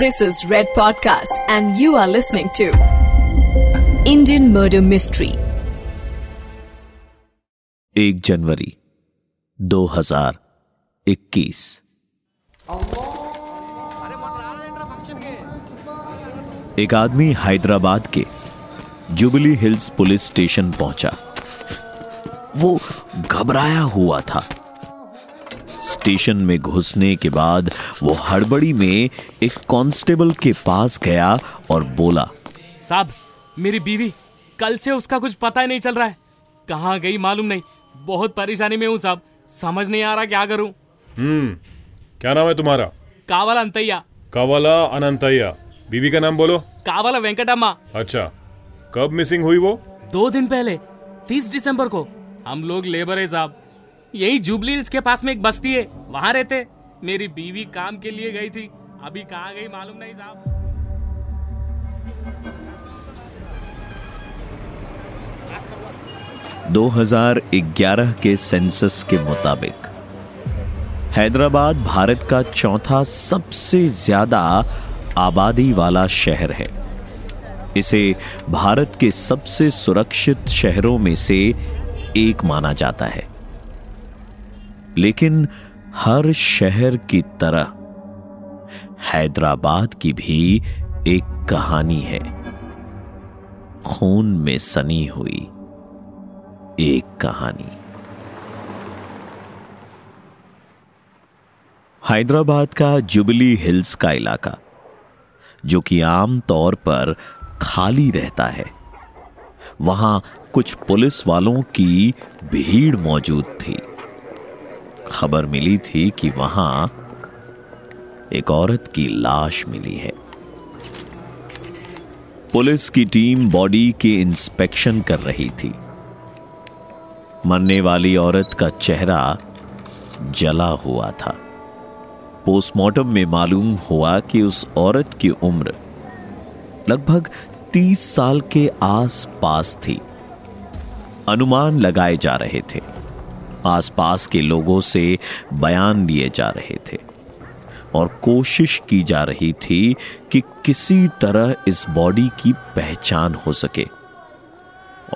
This is Red Podcast, and you are listening to Indian Murder Mystery. एक जनवरी 2021 एक आदमी हैदराबाद के जुबली हिल्स पुलिस स्टेशन पहुँचा वो घबराया हुआ था स्टेशन में घुसने के बाद वो हड़बड़ी में एक कांस्टेबल के पास गया और बोला साहब मेरी बीवी कल से उसका कुछ पता ही नहीं चल रहा है। कहाँ गई मालूम नहीं। बहुत परेशानी में हूँ साहब। समझ नहीं आ रहा क्या करूँ। हम्म क्या नाम है तुम्हारा? कावला अंतैया। कवला अनंतैया। बीवी का नाम बोलो। कावला वेंकटम्मा। अच्छा कब मिसिंग हुई वो? दो दिन पहले तीस दिसंबर को। हम लोग लेबर है साहब। यही जुबली के पास में एक बस्ती है। वहाँ रहते। मेरी बीवी काम के लिए गई थी। अभी कहाँ गई मालूम नहीं साहब। 2011 के सेंसस के मुताबिक, हैदराबाद भारत का चौथा सबसे ज़्यादा आबादी वाला शहर है। इसे भारत के सबसे सुरक्षित शहरों में से एक माना जाता है। लेकिन हर शहर की तरह हैदराबाद की भी एक कहानी है। खून में सनी हुई एक कहानी। हैदराबाद का जुबली हिल्स का इलाका, जो कि आम तौर पर खाली रहता है, वहाँ कुछ पुलिस वालों की भीड़ मौजूद थी। खबर मिली थी कि वहाँ एक औरत की लाश मिली है। पुलिस की टीम बॉडी के इंस्पेक्शन कर रही थी। मरने वाली औरत का चेहरा जला हुआ था। पोस्टमार्टम में मालूम हुआ कि उस औरत की उम्र लगभग तीस साल के आस पास थी। अनुमान लगाए जा रहे थे। आसपास के लोगों से बयान लिए जा रहे थे और कोशिश की जा रही थी कि किसी तरह इस बॉडी की पहचान हो सके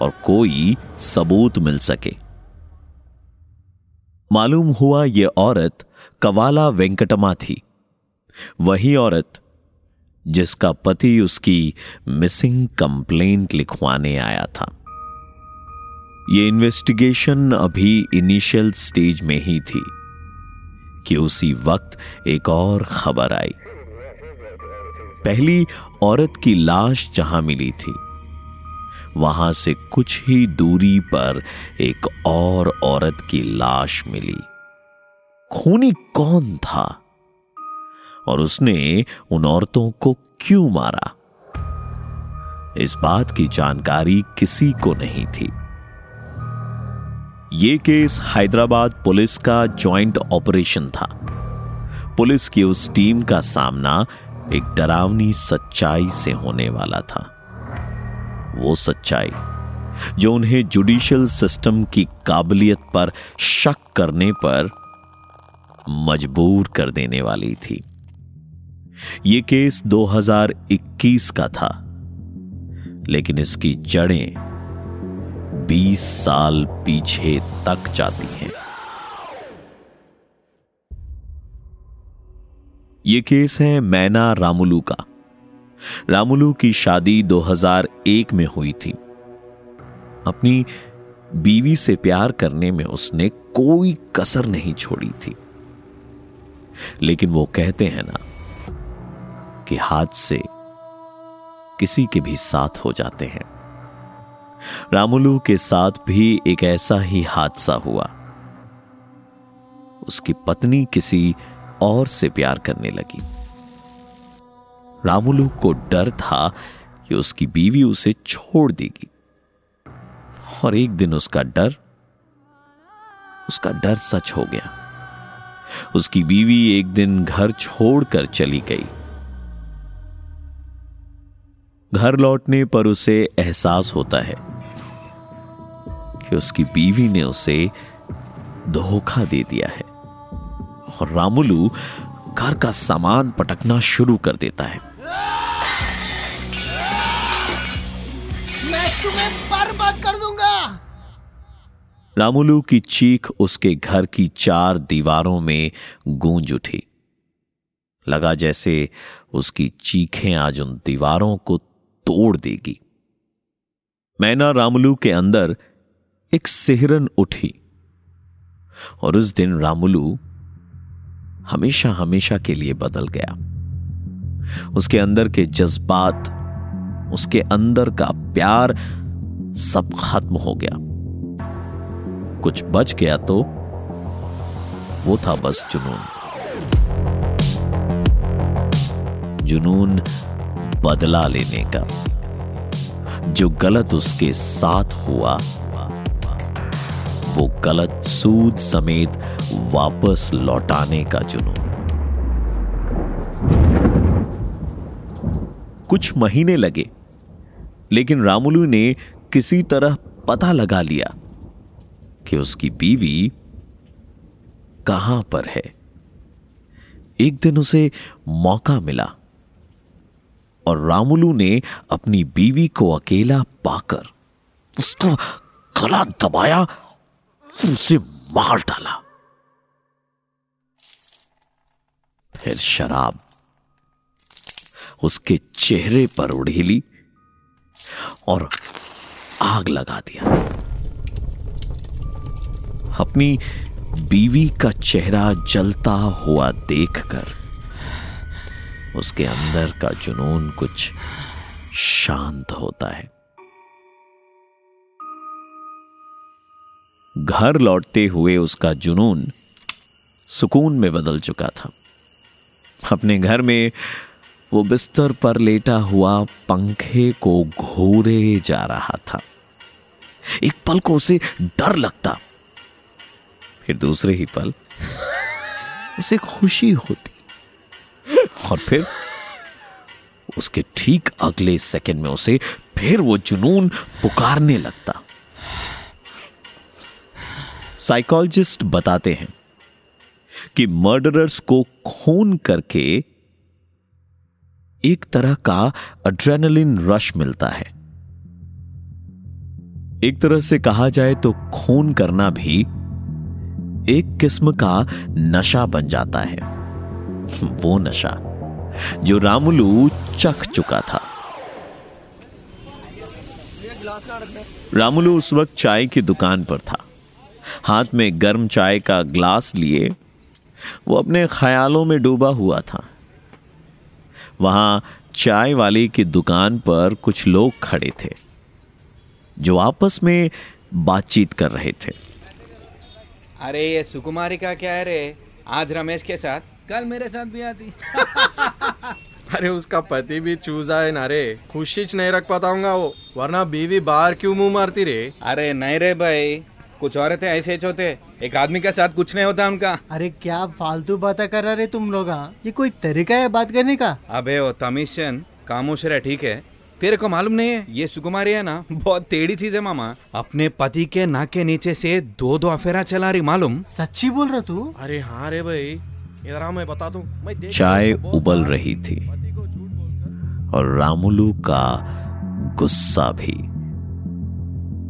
और कोई सबूत मिल सके। मालूम हुआ यह औरत कवाला वेंकटमा थी। वही औरत जिसका पति उसकी मिसिंग कंप्लेंट लिखवाने आया था। यह इन्वेस्टिगेशन अभी इनिशियल स्टेज में ही थी कि उसी वक्त एक और खबर आई। पहली औरत की लाश जहाँ मिली थी, वहाँ से कुछ ही दूरी पर एक और औरत की लाश मिली। खूनी कौन था? और उसने उन औरतों को क्यों मारा? इस बात की जानकारी किसी को नहीं थी। यह केस हैदराबाद पुलिस का जॉइंट ऑपरेशन था। पुलिस की उस टीम का सामना एक डरावनी सच्चाई से होने वाला था। वो सच्चाई, जो उन्हें जुडिशियल सिस्टम की काबिलियत पर शक करने पर मजबूर कर देने वाली थी। यह केस 2021 का था, लेकिन इसकी जड़ें 20 साल पीछे तक जाती है। यह केस है मैना रामुलू का। रामुलू की शादी 2001 में हुई थी। अपनी बीवी से प्यार करने में उसने कोई कसर नहीं छोड़ी थी। लेकिन वो कहते हैं ना कि हाथ से किसी के भी साथ हो जाते हैं। रामुलू के साथ भी एक ऐसा ही हादसा हुआ। उसकी पत्नी किसी और से प्यार करने लगी। रामुलू को डर था कि उसकी बीवी उसे छोड़ देगी। और एक दिन उसका डर उसका डर सच हो गया। उसकी बीवी एक दिन घर छोड़कर चली गई। घर लौटने पर उसे एहसास होता है कि उसकी बीवी ने उसे धोखा दे दिया है। और रामुलू घर का सामान पटकना शुरू कर देता है। मैं तुम्हें बर्बाद कर दूँगा। रामुलू की चीख उसके घर की चार दीवारों में गूंज उठी। लगा जैसे उसकी चीखें आज उन दीवारों को तोड़ देगी। मैना रामुलू के अंदर एक सिहरन उठी। और उस दिन रामुलू हमेशा हमेशा के लिए बदल गया। उसके अंदर के जज्बात, उसके अंदर का प्यार सब खत्म हो गया। कुछ बच गया तो वो था बस जुनून। जुनून बदला लेने का। जो गलत उसके साथ हुआ वो गलत सूद समेत वापस लौटाने का जुनून। कुछ महीने लगे, लेकिन रामुलू ने किसी तरह पता लगा लिया कि उसकी बीवी कहाँ पर है। एक दिन उसे मौका मिला और रामुलू ने अपनी बीवी को अकेला पाकर उसका गला दबाया उसे मार डाला। फिर शराब उसके चेहरे पर उड़ेली और आग लगा दिया। अपनी बीवी का चेहरा जलता हुआ देखकर उसके अंदर का जुनून कुछ शांत होता है। घर लौटते हुए उसका जुनून सुकून में बदल चुका था। अपने घर में वो बिस्तर पर लेटा हुआ पंखे को घोरे जा रहा था। एक पल को उसे डर लगता, फिर दूसरे ही पल उसे खुशी होती और फिर उसके ठीक अगले सेकंड में उसे फिर वो जुनून पुकारने लगता। साइकोलॉजिस्ट बताते हैं कि मर्डरर्स को खून करके एक तरह का अड्रेनलिन रश मिलता है। एक तरह से कहा जाए तो खून करना भी एक किस्म का नशा बन जाता है। वो नशा जो रामुलू चख चुका था। रामुलू उस वक्त चाय की दुकान पर था। हाथ में गर्म चाय का ग्लास लिए वो अपने ख्यालों में डूबा हुआ था। वहाँ चाय वाले की दुकान पर कुछ लोग खड़े थे जो आपस में बातचीत कर रहे थे। अरे ये सुकुमारी का क्या है रे? आज रमेश के साथ? कल मेरे साथ भी आती। अरे उसका पति भी चूजा है ना रे। खुशी नहीं रख पाताऊँगा वो वरना बीवी बाहर क्यों मुँह मारती रे? अरे नहीं रे भाई। कुछ औरतें ऐसे होते। एक आदमी के साथ कुछ नहीं होता उनका। अरे क्या फालतू बातें कर रहे तुम लोग हाँ? ये कोई तरीका है बात करने का? अबे ओ तमीशन खामोश रहे ठीक है। तेरे को मालूम नहीं है ये सुकुमारी है ना? बहुत टेढ़ी चीज़ है मामा। अपने पति के नाक के नीचे से दो दो अफेरा चला रही मालूम? सच्ची बोल रहा तू? अरे हाँ रे भाई इधर मैं बता दू चाय उबल रही थी। पति को झूठ बोलकर। और रामुलू का गुस्सा भी।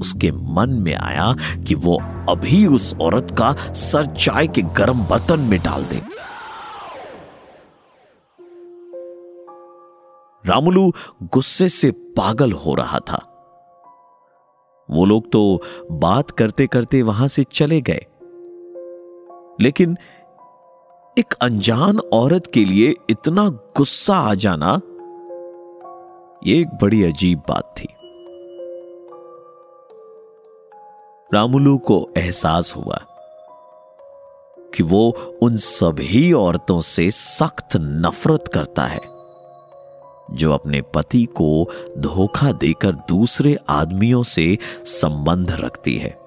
उसके मन में आया कि वो अभी उस औरत का सर चाय के गर्म बर्तन में डाल दे। रामुलू गुस्से से पागल हो रहा था। वो लोग तो बात करते करते वहाँ से चले गए। लेकिन एक अनजान औरत के लिए इतना गुस्सा आ जाना, ये एक बड़ी अजीब बात थी। रामुलू को एहसास हुआ कि वो उन सभी औरतों से सख्त नफरत करता है, जो अपने पति को धोखा देकर दूसरे आदमियों से संबंध रखती है।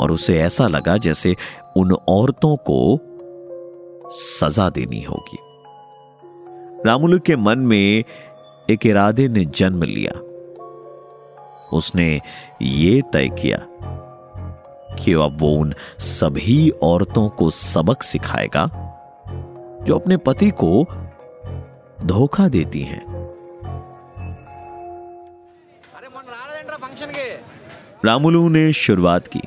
और उसे ऐसा लगा जैसे उन औरतों को सजा देनी होगी। रामुलू के मन में एक इरादे ने जन्म लिया। उसने ये तय किया कि अब वो उन सभी औरतों को सबक सिखाएगा जो अपने पति को धोखा देती हैं। रामुलू ने शुरुआत की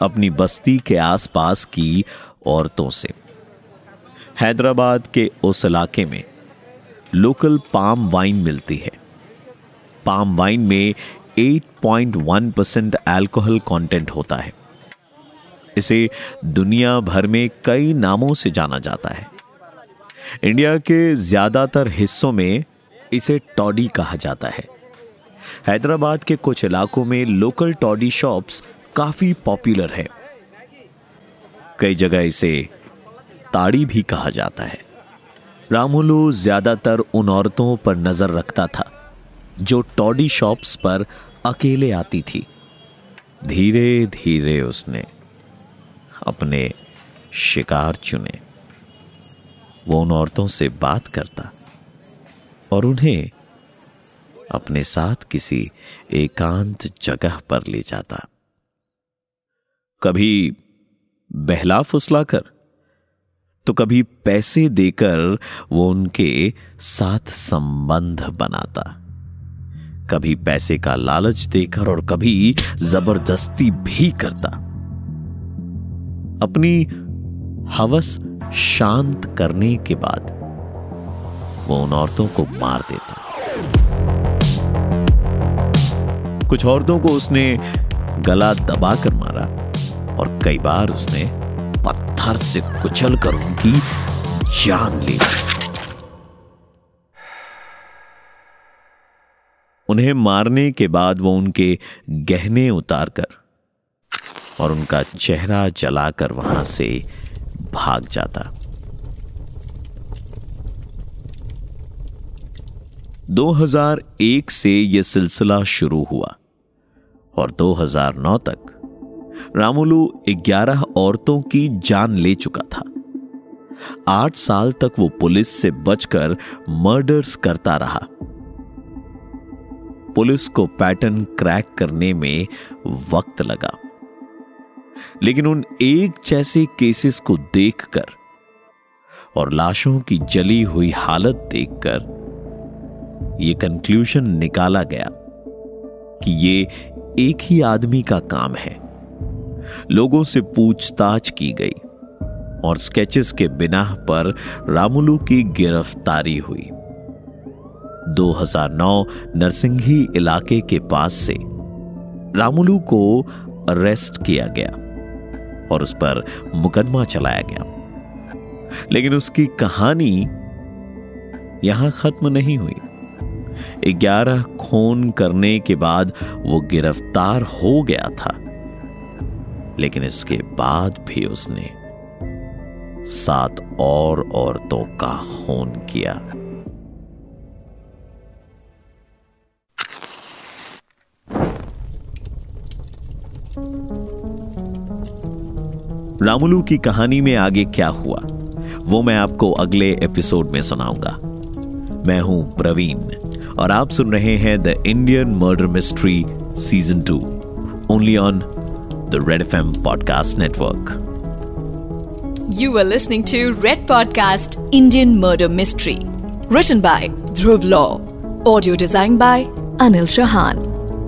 अपनी बस्ती के आसपास की औरतों से। हैदराबाद के उस इलाके में लोकल पाम वाइन मिलती है। पाम वाइन में 8.1 परसेंट एल्कोहल कंटेंट होता है। इसे दुनिया भर में कई नामों से जाना जाता है। इंडिया के ज़्यादातर हिस्सों में इसे टॉडी कहा जाता है। हैदराबाद के कुछ इलाकों में लोकल टॉडी शॉप्स काफ़ी पॉपुलर है। कई जगह इसे ताड़ी भी कहा जाता है। रामुलू ज़्यादातर उन औरतों पर नज़र रखता था, जो टॉडी शॉप्स पर अकेले आती थी। धीरे धीरे उसने अपने शिकार चुने। वो उन औरतों से बात करता और उन्हें अपने साथ किसी एकांत जगह पर ले जाता। कभी बहला फुसलाकर तो कभी पैसे देकर वो उनके साथ संबंध बनाता। कभी पैसे का लालच देकर और कभी ज़बरदस्ती भी करता। अपनी हवस शांत करने के बाद वो उन औरतों को मार देता। कुछ औरतों को उसने गला दबाकर मारा और कई बार उसने पत्थर से कुचल कर उनकी जान ली उन्हें मारने के बाद वो उनके गहने उतारकर और उनका चेहरा जलाकर वहाँ से भाग जाता। 2001 से यह सिलसिला शुरू हुआ और 2009 तक रामुलू 11 औरतों की जान ले चुका था। आठ साल तक वो पुलिस से बचकर मर्डर्स करता रहा। पुलिस को पैटर्न क्रैक करने में वक्त लगा। लेकिन उन एक जैसे केसेस को देखकर और लाशों की जली हुई हालत देखकर यह कंक्लूजन निकाला गया कि ये एक ही आदमी का काम है। लोगों से पूछताछ की गई और स्केचेस के बिना पर रामुलू की गिरफ्तारी हुई। 2009 नरसिंघी इलाके के पास से रामुलू को अरेस्ट किया गया और उस पर मुकदमा चलाया गया। लेकिन उसकी कहानी यहाँ खत्म नहीं हुई। ग्यारह खून करने के बाद वो गिरफ़्तार हो गया था। लेकिन इसके बाद भी उसने सात और औरतों का खून किया। रामुलू की कहानी में आगे क्या हुआ, वो मैं आपको अगले एपिसोड में सुनाऊँगा। मैं हूँ प्रवीण, और आप सुन रहे हैं the Indian murder mystery season two only on the red F M podcast network you are listening to red podcast Indian murder mystery written by Dhruv Law audio design by Anil Chauhan